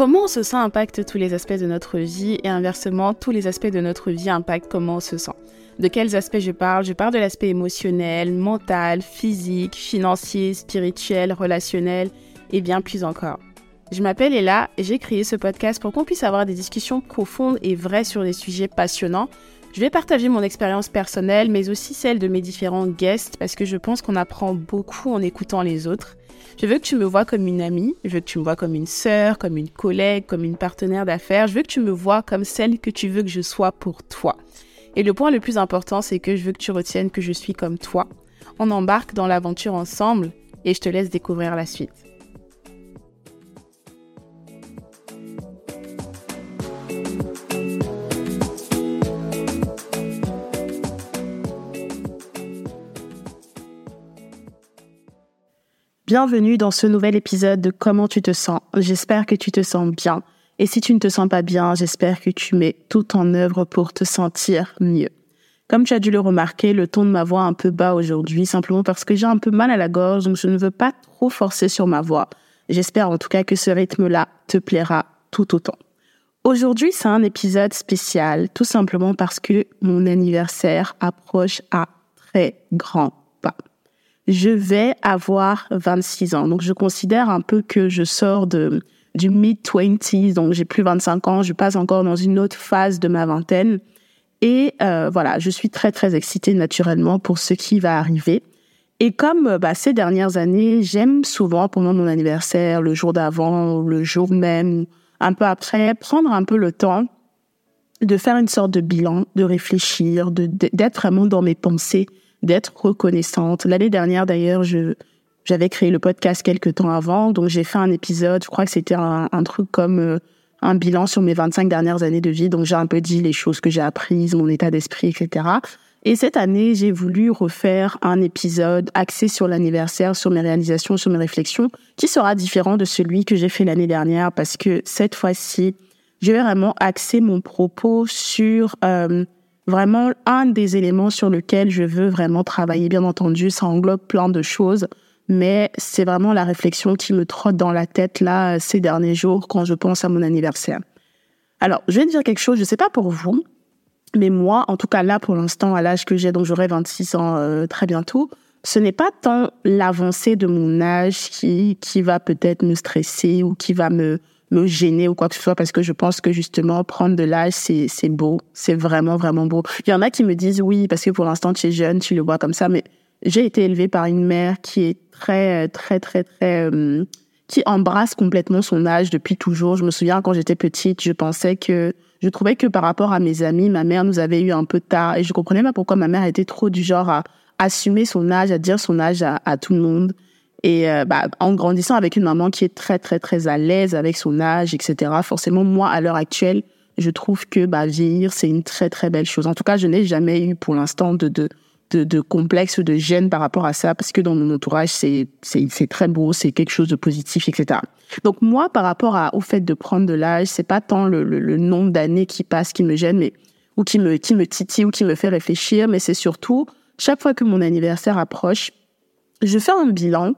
Comment on se sent impacte tous les aspects de notre vie et inversement, tous les aspects de notre vie impactent comment on se sent. De quels aspects je parle? Je parle de l'aspect émotionnel, mental, physique, financier, spirituel, relationnel et bien plus encore. Je m'appelle Ella et j'ai créé ce podcast pour qu'on puisse avoir des discussions profondes et vraies sur des sujets passionnants. Je vais partager mon expérience personnelle mais aussi celle de mes différents guests parce que je pense qu'on apprend beaucoup en écoutant les autres. Je veux que tu me vois comme une amie, je veux que tu me vois comme une sœur, comme une collègue, comme une partenaire d'affaires. Je veux que tu me vois comme celle que tu veux que je sois pour toi. Et le point le plus important, c'est que je veux que tu retiennes que je suis comme toi. On embarque dans l'aventure ensemble et je te laisse découvrir la suite. Bienvenue dans ce nouvel épisode de Comment tu te sens. J'espère que tu te sens bien. Et si tu ne te sens pas bien, j'espère que tu mets tout en œuvre pour te sentir mieux. Comme tu as dû le remarquer, le ton de ma voix est un peu bas aujourd'hui, simplement parce que j'ai un peu mal à la gorge, donc je ne veux pas trop forcer sur ma voix. J'espère en tout cas que ce rythme-là te plaira tout autant. Aujourd'hui, c'est un épisode spécial, tout simplement parce que mon anniversaire approche à très grand je vais avoir 26 ans. Donc, je considère un peu que je sors de, du mid-20s, donc j'ai plus 25 ans, je passe encore dans une autre phase de ma vingtaine. Et euh, voilà, je suis très, très excitée naturellement pour ce qui va arriver. Et comme euh, bah, ces dernières années, j'aime souvent pendant mon anniversaire, le jour d'avant, le jour même, un peu après, prendre un peu le temps de faire une sorte de bilan, de réfléchir, d'être vraiment dans mes pensées d'être reconnaissante. L'année dernière, d'ailleurs, je j'avais créé le podcast quelques temps avant, donc j'ai fait un épisode. Je crois que c'était un, truc comme euh, un bilan sur mes 25 dernières années de vie. Donc j'ai un peu dit les choses que j'ai apprises, mon état d'esprit, etc. Et cette année, j'ai voulu refaire un épisode axé sur l'anniversaire, sur mes réalisations, sur mes réflexions, qui sera différent de celui que j'ai fait l'année dernière, parce que cette fois-ci, je vais vraiment axer mon propos sur euh, vraiment un des éléments sur lequel je veux vraiment travailler. Bien entendu, ça englobe plein de choses, mais c'est vraiment la réflexion qui me trotte dans la tête là ces derniers jours quand je pense à mon anniversaire. Alors, je vais dire quelque chose, je sais pas pour vous, mais moi, en tout cas là pour l'instant, à l'âge que j'ai, donc j'aurai 26 ans euh, très bientôt, ce n'est pas tant l'avancée de mon âge qui qui va peut-être me stresser ou qui va me me gêner ou quoi que ce soit parce que je pense que justement prendre de l'âge c'est c'est beau, c'est vraiment vraiment beau. Il y en a qui me disent oui parce que pour l'instant tu es jeune, tu le vois comme ça mais j'ai été élevée par une mère qui est très très très très euh, qui embrasse complètement son âge depuis toujours. Je me souviens quand j'étais petite, je pensais que je trouvais que par rapport à mes amis, ma mère nous avait eu un peu tard et je comprenais pas pourquoi ma mère était trop du genre à assumer son âge, à dire son âge à, à tout le monde. Et euh, bah, en grandissant avec une maman qui est très très très à l'aise avec son âge, etc. Forcément, moi à l'heure actuelle, je trouve que bah, vieillir c'est une très très belle chose. En tout cas, je n'ai jamais eu pour l'instant de, de de, de complexe ou de gêne par rapport à ça parce que dans mon entourage c'est c'est c'est très beau, c'est quelque chose de positif, etc. Donc moi, par rapport au fait de prendre de l'âge, c'est pas tant le, le, le nombre d'années qui passent qui me gêne, mais ou qui me qui me titille ou qui me fait réfléchir, mais c'est surtout chaque fois que mon anniversaire approche, je fais un bilan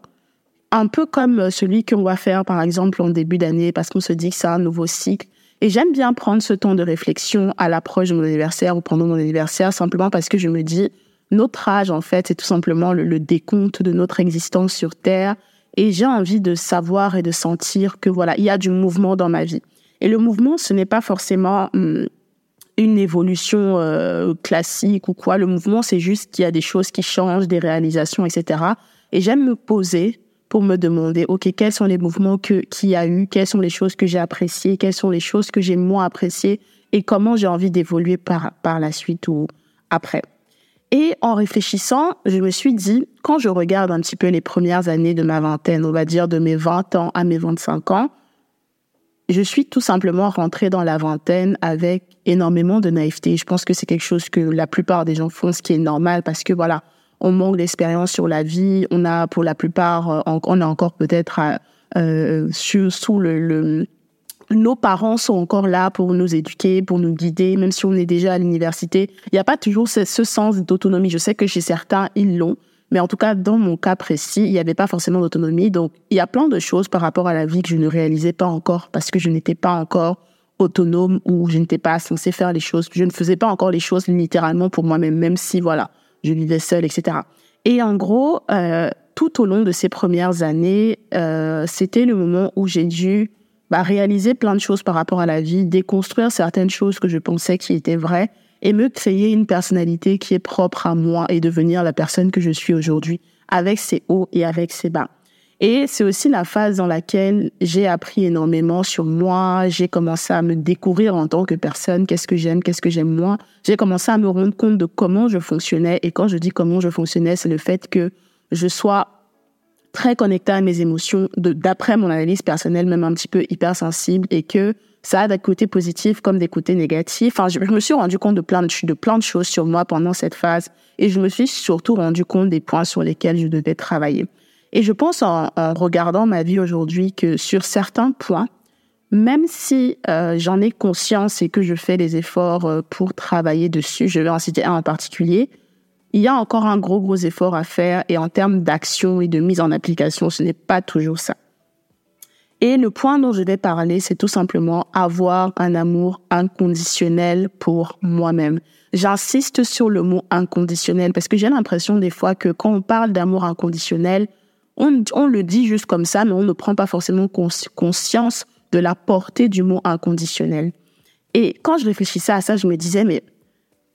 un peu comme euh, celui qu'on va faire par exemple en début d'année parce qu'on se dit que c'est un nouveau cycle. Et j'aime bien prendre ce temps de réflexion à l'approche de mon anniversaire ou pendant mon anniversaire simplement parce que je me dis notre âge en fait c'est tout simplement le, décompte de notre existence sur Terre et j'ai envie de savoir et de sentir que voilà il y a du mouvement dans ma vie. Et le mouvement ce n'est pas forcément hum, une évolution euh, classique ou quoi. Le mouvement c'est juste qu'il y a des choses qui changent, des réalisations, etc. Et j'aime me poser pour me demander, OK, quels sont les mouvements que, qu'il y a eu, quelles sont les choses que j'ai appréciées, quelles sont les choses que j'ai moins appréciées et comment j'ai envie d'évoluer par, par la suite ou après. Et en réfléchissant, je me suis dit, quand je regarde un petit peu les premières années de ma vingtaine, on va dire de mes 20 ans à mes 25 ans, je suis tout simplement rentrée dans la vingtaine avec énormément de naïveté. Je pense que c'est quelque chose que la plupart des gens font, ce qui est normal parce que voilà, on manque d'expérience sur la vie. On a, pour la plupart, euh, on a encore peut-être euh, sous le, nos parents sont encore là pour nous éduquer, pour nous guider, même si on est déjà à l'université. Il n'y a pas toujours ce, sens d'autonomie. Je sais que chez certains, ils l'ont, Mais en tout cas, dans mon cas précis, il n'y avait pas forcément d'autonomie. Donc, il y a plein de choses par rapport à la vie que je ne réalisais pas encore parce que je n'étais pas encore autonome ou je n'étais pas censée faire les choses. Je ne faisais pas encore les choses littéralement pour moi-même, même si, voilà, je vivais seule, etc. Et en gros, euh, tout au long de ces premières années, euh, c'était le moment où j'ai dû bah, réaliser plein de choses par rapport à la vie, déconstruire certaines choses que je pensais qui étaient vraies et me créer une personnalité qui est propre à moi et devenir la personne que je suis aujourd'hui, avec ses hauts et avec ses bas. Et c'est aussi la phase dans laquelle j'ai appris énormément sur moi, j'ai commencé à me découvrir en tant que personne, qu'est-ce que j'aime, qu'est-ce que j'aime moi. J'ai commencé à me rendre compte de comment je fonctionnais. Et quand je dis comment je fonctionnais, c'est le fait que je sois très connectée à mes émotions, d'après mon analyse personnelle, même un petit peu hypersensible, et que ça a des côtés positifs comme des côtés négatifs. Enfin, je, me suis rendu compte de plein de, de plein de choses sur moi pendant cette phase, et je me suis surtout rendu compte des points sur lesquels je devais travailler. Et je pense en, regardant ma vie aujourd'hui que sur certains points, même si euh, j'en ai conscience et que je fais des efforts euh, pour travailler dessus, je vais en citer un en particulier, il y a encore un gros, gros effort à faire et en termes d'action et de mise en application, ce n'est pas toujours ça. Et le point dont je vais parler, c'est tout simplement avoir un amour inconditionnel pour moi-même. J'insiste sur le mot inconditionnel parce que j'ai l'impression des fois que quand on parle d'amour inconditionnel, on, le dit juste comme ça, mais on ne prend pas forcément conscience de la portée du mot inconditionnel. Et quand je réfléchissais à ça, je me disais, mais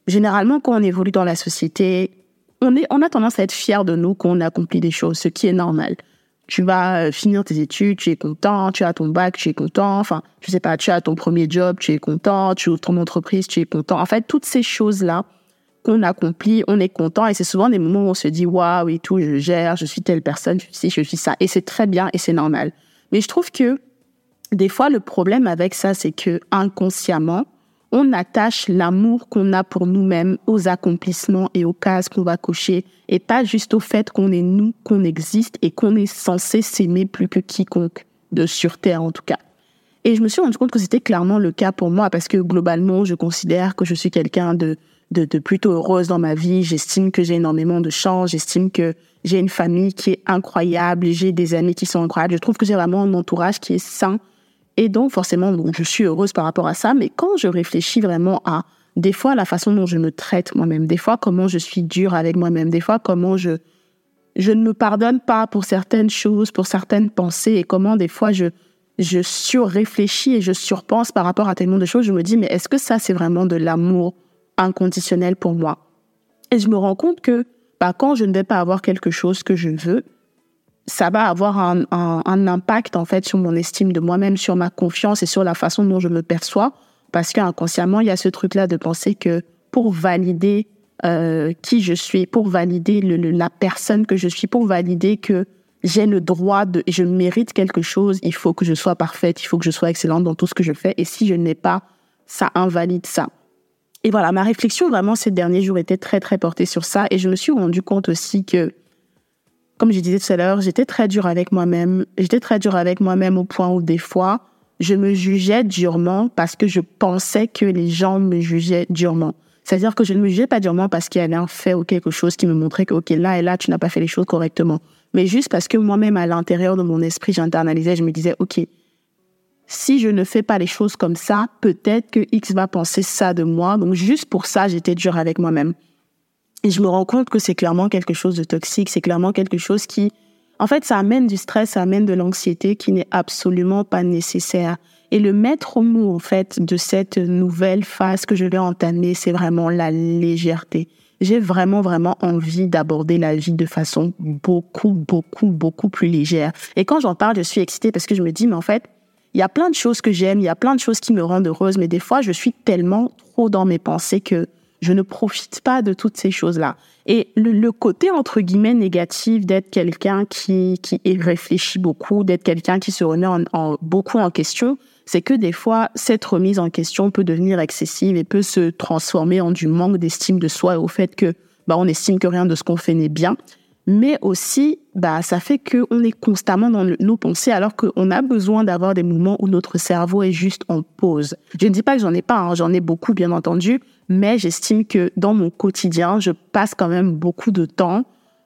généralement, quand on évolue dans la société, on, est, on a tendance à être fier de nous quand on accomplit des choses, ce qui est normal. Tu vas euh, finir tes études, tu es content, tu as ton bac, tu es content, enfin, je sais pas, tu as ton premier job, tu es content, tu ouvres ton entreprise, tu es content. En fait, toutes ces choses-là qu'on accomplit, on est content et c'est souvent des moments où on se dit waouh et tout, je gère, je suis telle personne, je suis je suis ça et c'est très bien et c'est normal. Mais je trouve que des fois, le problème avec ça, c'est que inconsciemment, on attache l'amour qu'on a pour nous-mêmes aux accomplissements et aux cases qu'on va cocher et pas juste au fait qu'on est nous, qu'on existe et qu'on est censé s'aimer plus que quiconque, de sur Terre en tout cas. Et je me suis rendu compte que c'était clairement le cas pour moi parce que globalement, je considère que je suis quelqu'un de, de, plutôt heureuse dans ma vie. J'estime que j'ai énormément de chance. J'estime que j'ai une famille qui est incroyable. J'ai des amis qui sont incroyables. Je trouve que j'ai vraiment un entourage qui est sain et donc, forcément, je suis heureuse par rapport à ça. Mais quand je réfléchis vraiment à, des fois, la façon dont je me traite moi-même, des fois, comment je suis dure avec moi-même, des fois, comment je, je ne me pardonne pas pour certaines choses, pour certaines pensées, et comment, des fois, je, je surréfléchis et je surpense par rapport à tellement de choses, je me dis, mais est-ce que ça, c'est vraiment de l'amour? Inconditionnel pour moi? Et je me rends compte que, bah, quand je ne vais pas avoir quelque chose que je veux, ça va avoir un, impact en fait sur mon estime de moi-même, sur ma confiance et sur la façon dont je me perçois, parce qu'inconsciemment il y a ce truc-là de penser que pour valider euh, qui je suis, pour valider la personne que je suis, pour valider que j'ai le droit de, je mérite quelque chose, il faut que je sois parfaite, il faut que je sois excellente dans tout ce que je fais, et si je n'ai pas, ça invalide ça. Et voilà, ma réflexion vraiment ces derniers jours était très très portée sur ça, et je me suis rendu compte aussi que comme je disais tout à l'heure, j'étais très dure avec moi-même. J'étais très dure avec moi-même au point où des fois, je me jugeais durement parce que je pensais que les gens me jugeaient durement. C'est-à-dire que je ne me jugeais pas durement parce qu'il y avait un fait ou quelque chose qui me montrait que, OK, là et là, tu n'as pas fait les choses correctement. Mais juste parce que moi-même, à l'intérieur de mon esprit, j'internalisais, je me disais, OK, si je ne fais pas les choses comme ça, peut-être que X va penser ça de moi. Donc, juste pour ça, j'étais dure avec moi-même. Et je me rends compte que c'est clairement quelque chose de toxique, c'est clairement quelque chose qui, en fait, ça amène du stress, ça amène de l'anxiété qui n'est absolument pas nécessaire. Et le maître mot, en fait, de cette nouvelle phase que je vais entamer, c'est vraiment la légèreté. J'ai vraiment, vraiment envie d'aborder la vie de façon beaucoup, beaucoup, beaucoup plus légère. Et quand j'en parle, je suis excitée parce que je me dis, mais en fait, il y a plein de choses que j'aime, il y a plein de choses qui me rendent heureuse, mais des fois, je suis tellement trop dans mes pensées que je ne profite pas de toutes ces choses-là. Et le, côté, entre guillemets, négatif d'être quelqu'un qui, qui réfléchit beaucoup, d'être quelqu'un qui se remet beaucoup en question, c'est que des fois, cette remise en question peut devenir excessive et peut se transformer en du manque d'estime de soi et au fait que, bah, on estime que rien de ce qu'on fait n'est bien mais aussi, bah, ça fait qu'on est constamment dans nos pensées alors qu'on a besoin d'avoir des moments où notre cerveau est juste en pause. Je ne dis pas que j'en ai pas, hein, j'en ai beaucoup bien entendu, mais j'estime que dans mon quotidien, je passe quand même beaucoup de temps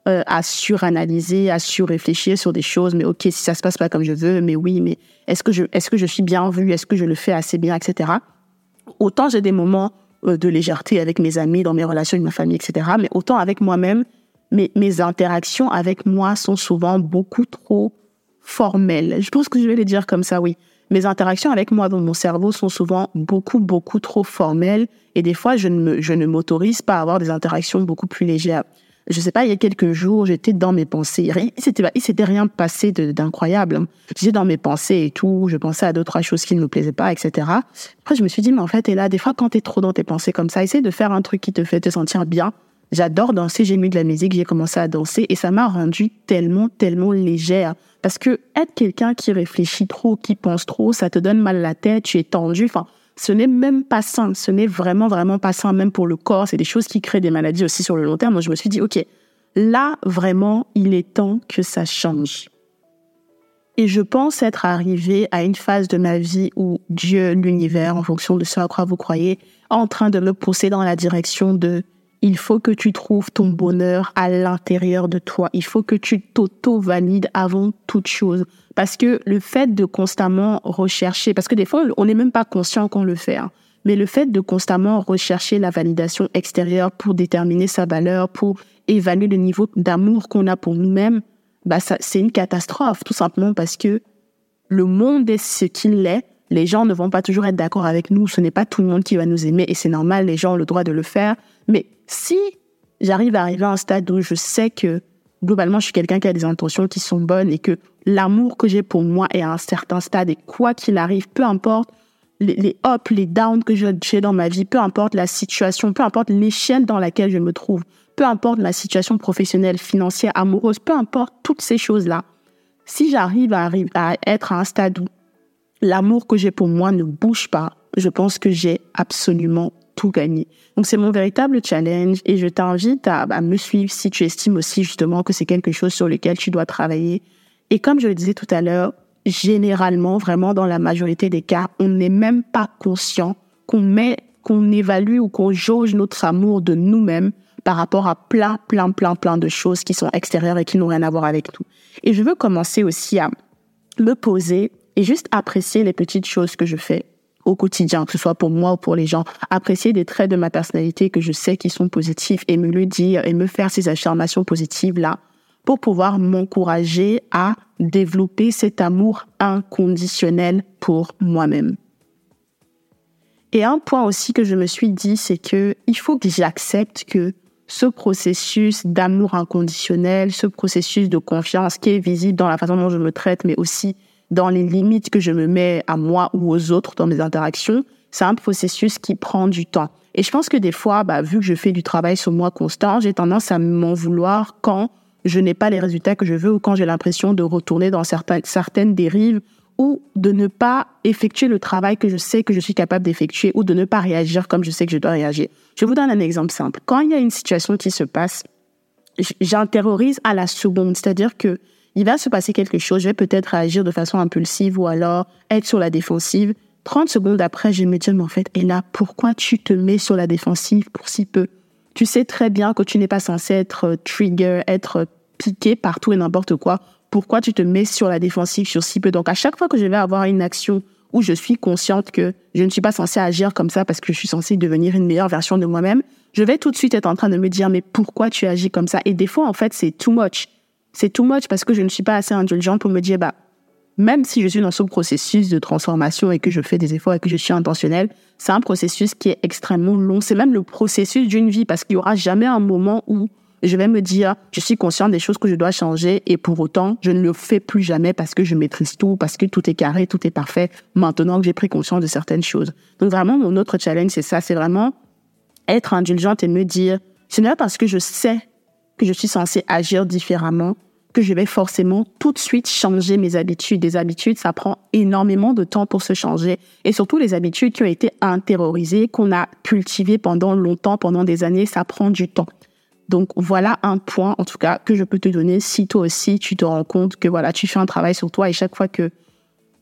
euh, à suranalyser, à surréfléchir sur des choses. Mais ok, si ça se passe pas comme je veux, mais oui, mais est-ce que je, est-ce que je suis bien vue, est-ce que je le fais assez bien, etc. Autant j'ai des moments euh, de légèreté avec mes amis, dans mes relations avec ma famille, etc. Mais autant avec moi-même, mes, mes interactions avec moi sont souvent beaucoup trop formelles. Je pense que je vais les dire comme ça, oui mes interactions avec moi dans mon cerveau sont souvent beaucoup, beaucoup trop formelles. Et des fois, je ne, m'autorise pas à avoir des interactions beaucoup plus légères. Je sais pas, il y a quelques jours, j'étais dans mes pensées. Il s'était, il s'était rien passé d'incroyable. Hein. J'étais dans mes pensées et tout. Je pensais à deux, trois choses qui ne me plaisaient pas, etc. Après, je me suis dit, mais en fait, et là, des fois, quand tu es trop dans tes pensées comme ça, essaie de faire un truc qui te fait te sentir bien. J'adore danser, j'ai mis de la musique, j'ai commencé à danser et ça m'a rendu tellement, tellement légère. Parce que être quelqu'un qui réfléchit trop, qui pense trop, ça te donne mal la tête, tu es tendu. Enfin, ce n'est même pas sain. Ce n'est vraiment, vraiment pas sain, même pour le corps. C'est des choses qui créent des maladies aussi sur le long terme. Moi, je me suis dit, OK, là, vraiment, il est temps que ça change. Et je pense être arrivée à une phase de ma vie où Dieu, l'univers, en fonction de ce à quoi vous croyez, est en train de me pousser dans la direction de il faut que tu trouves ton bonheur à l'intérieur de toi. Il faut que tu t'auto-valides avant toute chose. Parce que le fait de constamment rechercher, parce que des fois, on n'est même pas conscient qu'on le fait, hein, mais le fait de constamment rechercher la validation extérieure pour déterminer sa valeur, pour évaluer le niveau d'amour qu'on a pour nous-mêmes, bah c'est une catastrophe, tout simplement parce que le monde est ce qu'il est. Les gens ne vont pas toujours être d'accord avec nous. Ce n'est pas tout le monde qui va nous aimer et c'est normal. Les gens ont le droit de le faire. Mais si j'arrive à arriver à un stade où je sais que globalement je suis quelqu'un qui a des intentions qui sont bonnes et que l'amour que j'ai pour moi est à un certain stade et quoi qu'il arrive, peu importe les, les ups, les downs que j'ai dans ma vie, peu importe la situation, peu importe l'échelle dans laquelle je me trouve, peu importe ma situation professionnelle, financière, amoureuse, peu importe toutes ces choses-là, si j'arrive à, à être à un stade où l'amour que j'ai pour moi ne bouge pas, je pense que j'ai absolument tout gagner. Donc c'est mon véritable challenge et je t'invite à, me suivre si tu estimes aussi justement que c'est quelque chose sur lequel tu dois travailler. Et comme je le disais tout à l'heure, généralement, vraiment dans la majorité des cas, on n'est même pas conscient qu'on met, qu'on évalue ou qu'on jauge notre amour de nous-mêmes par rapport à plein, plein, plein, plein de choses qui sont extérieures et qui n'ont rien à voir avec nous. Et je veux commencer aussi à me poser et juste apprécier les petites choses que je fais au quotidien, que ce soit pour moi ou pour les gens, apprécier des traits de ma personnalité que je sais qui sont positifs et me le dire et me faire ces affirmations positives là pour pouvoir m'encourager à développer cet amour inconditionnel pour moi-même. Et un point aussi que je me suis dit, c'est que il faut que j'accepte que ce processus d'amour inconditionnel, ce processus de confiance qui est visible dans la façon dont je me traite, mais aussi dans les limites que je me mets à moi ou aux autres dans mes interactions, c'est un processus qui prend du temps. Et je pense que des fois, bah, vu que je fais du travail sur moi constant, j'ai tendance à m'en vouloir quand je n'ai pas les résultats que je veux ou quand j'ai l'impression de retourner dans certaines, dérives ou de ne pas effectuer le travail que je sais que je suis capable d'effectuer ou de ne pas réagir comme je sais que je dois réagir. Je vous donne un exemple simple. Quand il y a une situation qui se passe, j'intériorise à la seconde, c'est-à-dire que il va se passer quelque chose, je vais peut-être réagir de façon impulsive ou alors être sur la défensive. 30 secondes après, je me dire, mais en fait, et pourquoi tu te mets sur la défensive pour si peu? Tu sais très bien que tu n'es pas censé être euh, trigger, être piqué par tout et n'importe quoi. Pourquoi tu te mets sur la défensive sur si peu? Donc, à chaque fois que je vais avoir une action où je suis consciente que je ne suis pas censée agir comme ça parce que je suis censée devenir une meilleure version de moi-même, je vais tout de suite être en train de me dire, mais pourquoi tu agis comme ça? Et des fois, en fait, c'est too much c'est too much parce que je ne suis pas assez indulgente pour me dire, bah, même si je suis dans ce processus de transformation et que je fais des efforts et que je suis intentionnelle, c'est un processus qui est extrêmement long. C'est même le processus d'une vie parce qu'il y aura jamais un moment où je vais me dire, je suis consciente des choses que je dois changer et pour autant, je ne le fais plus jamais parce que je maîtrise tout, parce que tout est carré, tout est parfait, maintenant que j'ai pris conscience de certaines choses. Donc vraiment, mon autre challenge, c'est ça, c'est vraiment être indulgente et me dire, ce n'est pas parce que je sais que je suis censée agir différemment, que je vais forcément tout de suite changer mes habitudes. Des habitudes, ça prend énormément de temps pour se changer. Et surtout les habitudes qui ont été intériorisées, qu'on a cultivées pendant longtemps, pendant des années, ça prend du temps. Donc voilà un point, en tout cas, que je peux te donner si toi aussi tu te rends compte que voilà, tu fais un travail sur toi et chaque fois que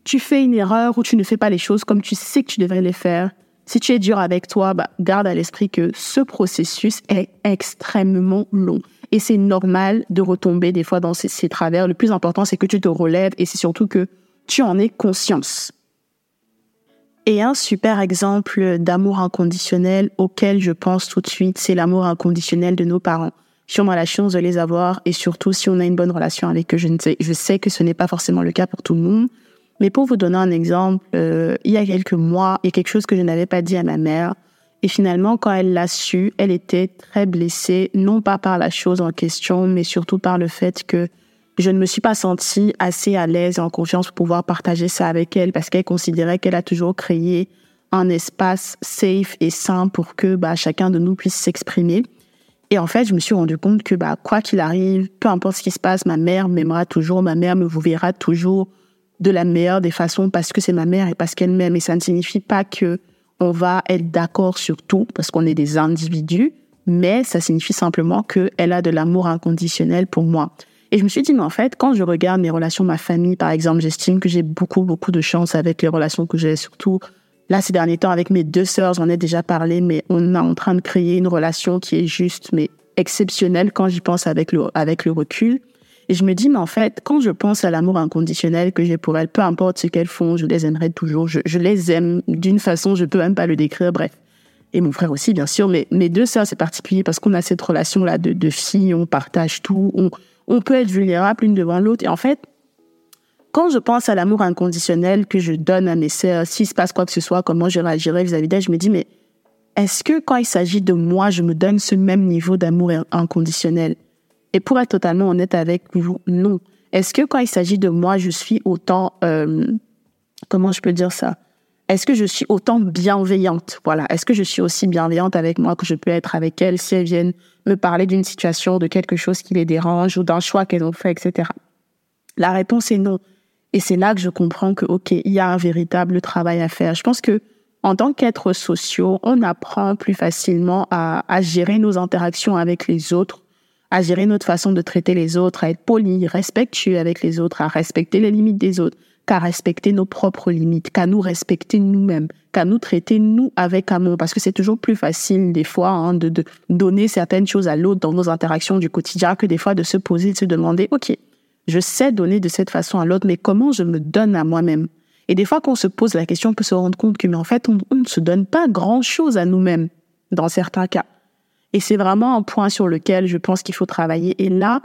tu fais une erreur ou tu ne fais pas les choses comme tu sais que tu devrais les faire, Si tu es dur avec toi, bah, garde à l'esprit que ce processus est extrêmement long. Et c'est normal de retomber des fois dans ces, travers. Le plus important, c'est que tu te relèves et c'est surtout que tu en aies conscience. Et un super exemple d'amour inconditionnel auquel je pense tout de suite, c'est l'amour inconditionnel de nos parents. Si on a la chance de les avoir et surtout si on a une bonne relation avec eux, je sais que ce n'est pas forcément le cas pour tout le monde. Mais pour vous donner un exemple, euh, il y a quelques mois, il y a quelque chose que je n'avais pas dit à ma mère. Et finalement, quand elle l'a su, elle était très blessée, non pas par la chose en question, mais surtout par le fait que je ne me suis pas sentie assez à l'aise et en confiance pour pouvoir partager ça avec elle parce qu'elle considérait qu'elle a toujours créé un espace safe et sain pour que bah, chacun de nous puisse s'exprimer. Et en fait, je me suis rendu compte que bah, quoi qu'il arrive, peu importe ce qui se passe, ma mère m'aimera toujours, ma mère me vous verra toujours de la meilleure des façons parce que c'est ma mère et parce qu'elle m'aime. Et ça ne signifie pas que on va être d'accord sur tout parce qu'on est des individus, mais ça signifie simplement qu'elle a de l'amour inconditionnel pour moi. Et je me suis dit, mais en fait, quand je regarde mes relations, ma famille, par exemple, j'estime que j'ai beaucoup, beaucoup de chance avec les relations que j'ai, surtout là, ces derniers temps, avec mes deux sœurs, j'en ai déjà parlé, mais on est en train de créer une relation qui est juste, mais exceptionnelle quand j'y pense avec le, avec le recul. Et je me dis, mais en fait, quand je pense à l'amour inconditionnel que j'ai pour elles, peu importe ce qu'elles font, je les aimerai toujours. Je, les aime d'une façon, je peux même pas le décrire, bref. Et mon frère aussi, bien sûr, mais mes deux sœurs, c'est particulier parce qu'on a cette relation-là de, de filles, on partage tout, on, on peut être vulnérable l'une devant l'autre. Et en fait, quand je pense à l'amour inconditionnel que je donne à mes sœurs, s'il se passe quoi que ce soit, comment je réagirais vis-à-vis d'elles, je me dis, mais est-ce que quand il s'agit de moi, je me donne ce même niveau d'amour inconditionnel? Et pour être totalement honnête avec vous, non. Est-ce que quand il s'agit de moi, je suis autant, euh, comment je peux dire ça? Est-ce que je suis autant bienveillante? Voilà. Est-ce que je suis aussi bienveillante avec moi que je peux être avec elles si elles viennent me parler d'une situation, de quelque chose qui les dérange ou d'un choix qu'elles ont fait, etc. La réponse est non. Et c'est là que je comprends que, OK, il y a un véritable travail à faire. Je pense que, en tant qu'êtres sociaux, on apprend plus facilement à, à gérer nos interactions avec les autres, à gérer notre façon de traiter les autres, à être poli, respectueux avec les autres, à respecter les limites des autres qu'à respecter nos propres limites, qu'à nous respecter nous-mêmes, qu'à nous traiter nous avec amour, parce que c'est toujours plus facile des fois hein, de, de donner certaines choses à l'autre dans nos interactions du quotidien que des fois de se poser, de se demander, ok, je sais donner de cette façon à l'autre, mais comment je me donne à moi-même? Et des fois, quand on se pose la question, on peut se rendre compte que, mais en fait, on, on ne se donne pas grand-chose à nous-mêmes dans certains cas. Et c'est vraiment un point sur lequel je pense qu'il faut travailler. Et là,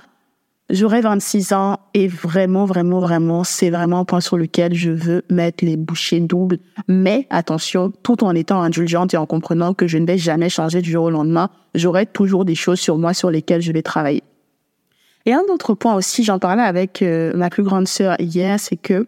J'aurai 26 ans et vraiment, vraiment, vraiment, c'est vraiment un point sur lequel je veux mettre les bouchées doubles. Mais attention, tout en étant indulgente et en comprenant que je ne vais jamais changer du jour au lendemain, j'aurai toujours des choses sur moi sur lesquelles je vais travailler. Et un autre point aussi, j'en parlais avec euh, ma plus grande sœur hier, c'est que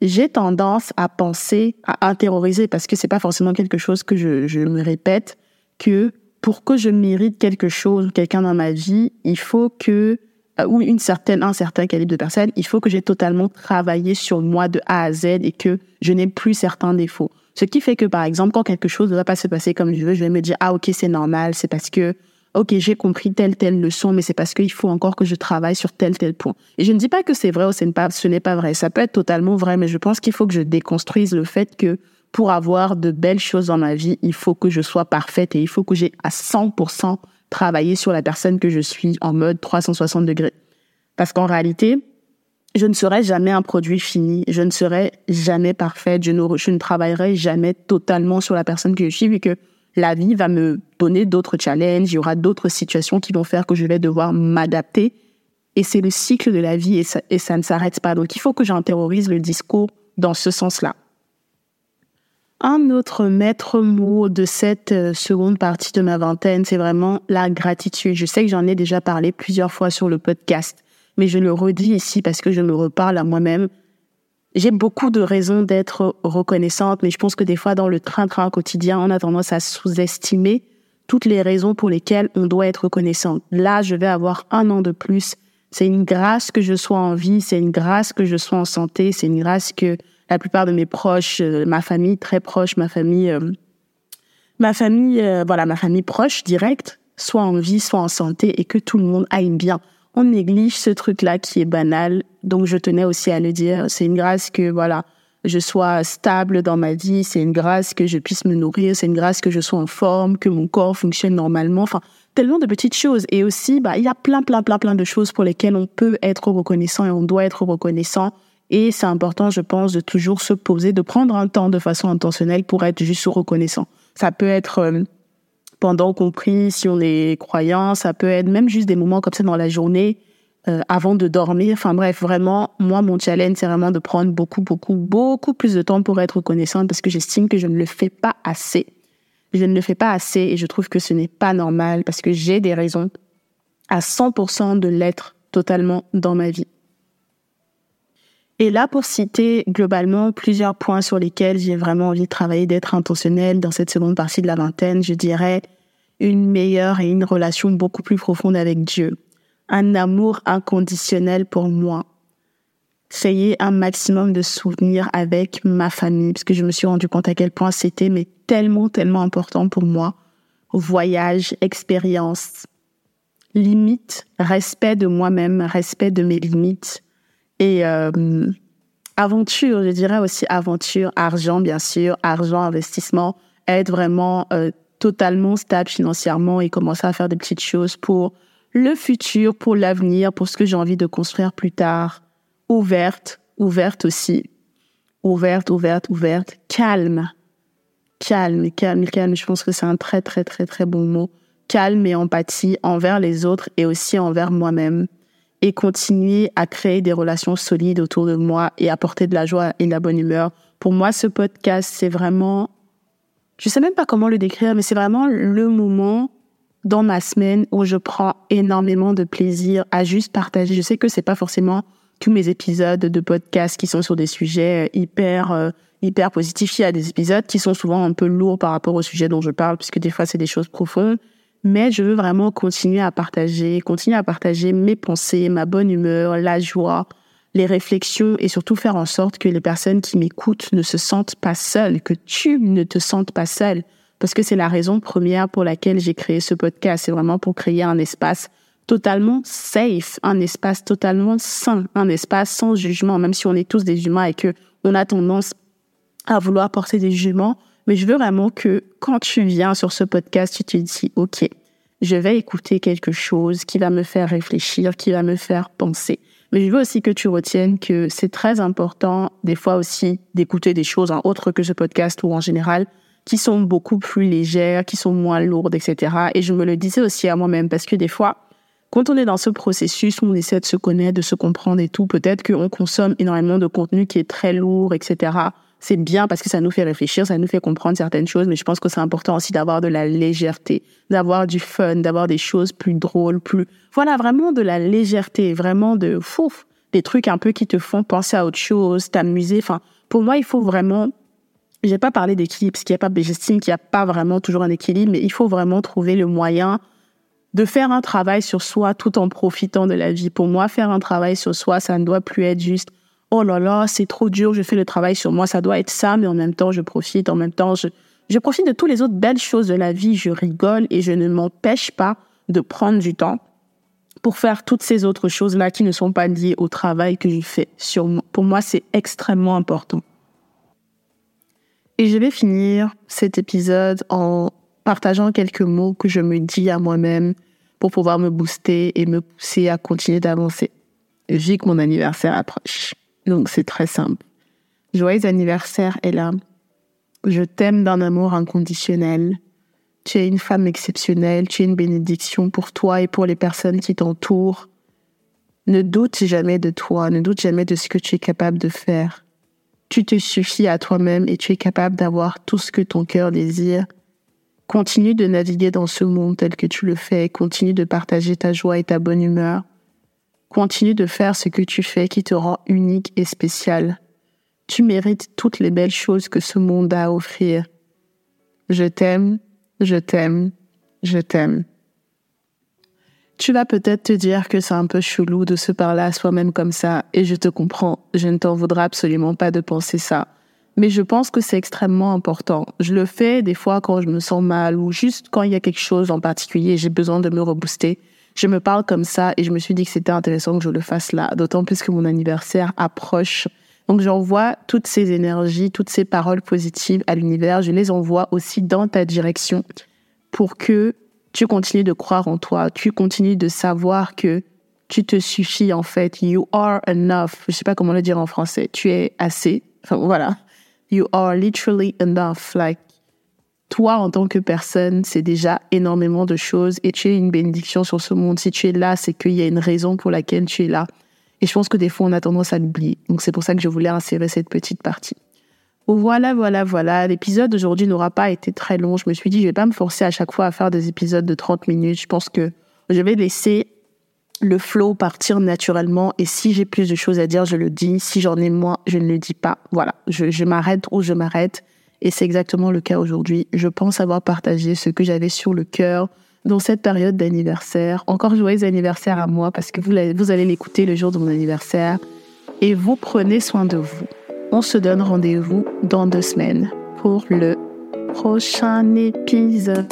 j'ai tendance à penser, à intérioriser, parce que c'est pas forcément quelque chose que je, je me répète, que pour que je mérite quelque chose, quelqu'un dans ma vie, il faut que euh, ou une certaine, un certain calibre de personne, il faut que j'ai totalement travaillé sur moi de A à Z et que je n'ai plus certains défauts. Ce qui fait que, par exemple, quand quelque chose ne va pas se passer comme je veux, je vais me dire, ah, ok, c'est normal, c'est parce que, ok, j'ai compris telle, telle leçon, mais c'est parce qu'il faut encore que je travaille sur tel, tel point. Et je ne dis pas que c'est vrai ou pas, ce n'est pas vrai. Ça peut être totalement vrai, mais je pense qu'il faut que je déconstruise le fait que pour avoir de belles choses dans ma vie, il faut que je sois parfaite et il faut que j'ai à 100% travailler sur la personne que je suis en mode 360 degrés. Parce qu'en réalité, je ne serai jamais un produit fini, je ne serai jamais parfaite, je ne, travaillerai jamais totalement sur la personne que je suis, vu que la vie va me donner d'autres challenges, il y aura d'autres situations qui vont faire que je vais devoir m'adapter. Et c'est le cycle de la vie et ça, et ça ne s'arrête pas. Donc il faut que j'intériorise le discours dans ce sens-là. Un autre maître mot de cette euh, seconde partie de ma vingtaine, c'est vraiment la gratitude. Je sais que j'en ai déjà parlé plusieurs fois sur le podcast, mais je le redis ici parce que je me reparle à moi-même. J'ai beaucoup de raisons d'être reconnaissante, mais je pense que des fois, dans le train-train quotidien, on a tendance à sous-estimer toutes les raisons pour lesquelles on doit être reconnaissante. Là, je vais avoir un an de plus. C'est une grâce que je sois en vie, c'est une grâce que je sois en santé, c'est une grâce que la plupart de mes proches, euh, ma famille très proche, ma famille, euh, ma famille, euh, voilà, ma famille proche, directe, soit en vie, soit en santé, et que tout le monde aille bien. On néglige ce truc-là qui est banal, donc je tenais aussi à le dire. C'est une grâce que, voilà, je sois stable dans ma vie, c'est une grâce que je puisse me nourrir, c'est une grâce que je sois en forme, que mon corps fonctionne normalement. Enfin, tellement de petites choses. Et aussi, bah, il y a plein, plein, plein, plein de choses pour lesquelles on peut être reconnaissant et on doit être reconnaissant. Et c'est important, je pense, de toujours se poser, de prendre un temps de façon intentionnelle pour être juste reconnaissant. Ça peut être euh, pendant qu'on prie, si on est croyant, ça peut être même juste des moments comme ça dans la journée euh, avant de dormir. Enfin bref, vraiment, moi, mon challenge, c'est vraiment de prendre beaucoup, beaucoup, beaucoup plus de temps pour être reconnaissante parce que j'estime que je ne le fais pas assez. Je ne le fais pas assez et je trouve que ce n'est pas normal parce que j'ai des raisons à 100% de l'être totalement dans ma vie. Et là, pour citer globalement plusieurs points sur lesquels j'ai vraiment envie de travailler, d'être intentionnel dans cette seconde partie de la vingtaine, je dirais une meilleure et une relation beaucoup plus profonde avec Dieu un amour inconditionnel pour moi. Créer un maximum de souvenirs avec ma famille, parce que je me suis rendu compte à quel point c'était mais tellement, tellement important pour moi. Voyage, expérience, limite, respect de moi-même, respect de mes limites et euh, aventure, je dirais aussi aventure, argent bien sûr, argent, investissement, être vraiment euh, totalement stable financièrement et commencer à faire des petites choses pour le futur, pour l'avenir, pour ce que j'ai envie de construire plus tard. Ouverte, ouverte aussi. Ouverte, ouverte, ouverte. Calme. Calme, calme, calme. Je pense que c'est un très, très, très, très bon mot. Calme et empathie envers les autres et aussi envers moi-même. Et continuer à créer des relations solides autour de moi et apporter de la joie et de la bonne humeur. Pour moi, ce podcast, c'est vraiment, je sais même pas comment le décrire, mais c'est vraiment le moment dans ma semaine où je prends énormément de plaisir à juste partager. Je sais que c'est pas forcément tous mes épisodes de podcast qui sont sur des sujets euh, hyper euh, hyper positifs. Il y a des épisodes qui sont souvent un peu lourds par rapport au sujet dont je parle, puisque des fois c'est des choses profondes. Mais je veux vraiment continuer à partager, continuer à partager mes pensées, ma bonne humeur, la joie, les réflexions et surtout faire en sorte que les personnes qui m'écoutent ne se sentent pas seules, que tu ne te sentes pas seule parce que c'est la raison première pour laquelle j'ai créé ce podcast. C'est vraiment pour créer un espace totalement safe, un espace totalement sain, un espace sans jugement, même si on est tous des humains et que on a tendance à vouloir porter des jugements. Mais je veux vraiment que quand tu viens sur ce podcast, tu te dis, OK, je vais écouter quelque chose qui va me faire réfléchir, qui va me faire penser. Mais je veux aussi que tu retiennes que c'est très important, des fois aussi, d'écouter des choses en autre que ce podcast ou en général, qui sont beaucoup plus légères, qui sont moins lourdes, etc. Et je me le disais aussi à moi-même parce que des fois, quand on est dans ce processus où on essaie de se connaître, de se comprendre et tout, peut-être qu'on consomme énormément de contenu qui est très lourd, etc. C'est bien parce que ça nous fait réfléchir, ça nous fait comprendre certaines choses, mais je pense que c'est important aussi d'avoir de la légèreté, d'avoir du fun, d'avoir des choses plus drôles, plus, voilà, vraiment de la légèreté, vraiment de, fouf, des trucs un peu qui te font penser à autre chose, t'amuser. Enfin, pour moi, il faut vraiment j'ai pas parlé d'équilibre, parce qu'il y a pas, j'estime qu'il n'y a pas vraiment toujours un équilibre, mais il faut vraiment trouver le moyen de faire un travail sur soi tout en profitant de la vie. Pour moi, faire un travail sur soi, ça ne doit plus être juste, oh là là, c'est trop dur, je fais le travail sur moi. Ça doit être ça, mais en même temps, je profite, en même temps, je, profite de toutes les autres belles choses de la vie, je rigole et je ne m'empêche pas de prendre du temps pour faire toutes ces autres choses-là qui ne sont pas liées au travail que je fais sur moi. Pour moi, c'est extrêmement important. Et je vais finir cet épisode en partageant quelques mots que je me dis à moi-même pour pouvoir me booster et me pousser à continuer d'avancer. Vu que mon anniversaire approche. Donc c'est très simple. Joyeux anniversaire, Ella. Je t'aime d'un amour inconditionnel. Tu es une femme exceptionnelle, tu es une bénédiction pour toi et pour les personnes qui t'entourent. Ne doute jamais de toi, ne doute jamais de ce que tu es capable de faire tu te suffis à toi-même et tu es capable d'avoir tout ce que ton cœur désire. Continue de naviguer dans ce monde tel que tu le fais, continue de partager ta joie et ta bonne humeur. Continue de faire ce que tu fais qui te rend unique et spécial. Tu mérites toutes les belles choses que ce monde a à offrir. Je t'aime, je t'aime, je t'aime. Tu vas peut-être te dire que c'est un peu chelou de se parler à soi-même comme ça, et je te comprends, je ne t'en voudrais absolument pas de penser ça. Mais je pense que c'est extrêmement important. Je le fais des fois quand je me sens mal ou juste quand il y a quelque chose en particulier, j'ai besoin de me rebooster. Je me parle comme ça et je me suis dit que c'était intéressant que je le fasse là, d'autant plus que mon anniversaire approche Donc j'envoie toutes ces énergies, toutes ces paroles positives à l'univers, je les envoie aussi dans ta direction pour que tu continues de croire en toi, tu continues de savoir que tu te suffis en fait, you are enough. Je sais pas comment le dire en français, tu es assez. Enfin voilà. You are literally enough. Like toi en tant que personne, c'est déjà énormément de choses et tu es une bénédiction sur ce monde. Si tu es là, c'est qu'il y a une raison pour laquelle tu es là. Et je pense que des fois, on a tendance à l'oublier. Donc c'est pour ça que je voulais insérer cette petite partie. Voilà, voilà, voilà. L'épisode d'aujourd'hui n'aura pas été très long. Je me suis dit, je vais pas me forcer à chaque fois à faire des épisodes de 30 minutes. Je pense que je vais laisser le flow partir naturellement. Et si j'ai plus de choses à dire, je le dis. Si j'en ai moins, je ne le dis pas. Voilà. Je, je m'arrête ou je m'arrête. Et c'est exactement le cas aujourd'hui. Je pense avoir partagé ce que j'avais sur le cœur, dans cette période d'anniversaire. Encore joyeux anniversaire à moi parce que vous, allez l'écouter le jour de mon anniversaire. Et vous prenez soin de vous. On se donne rendez-vous dans deux semaines pour le prochain épisode.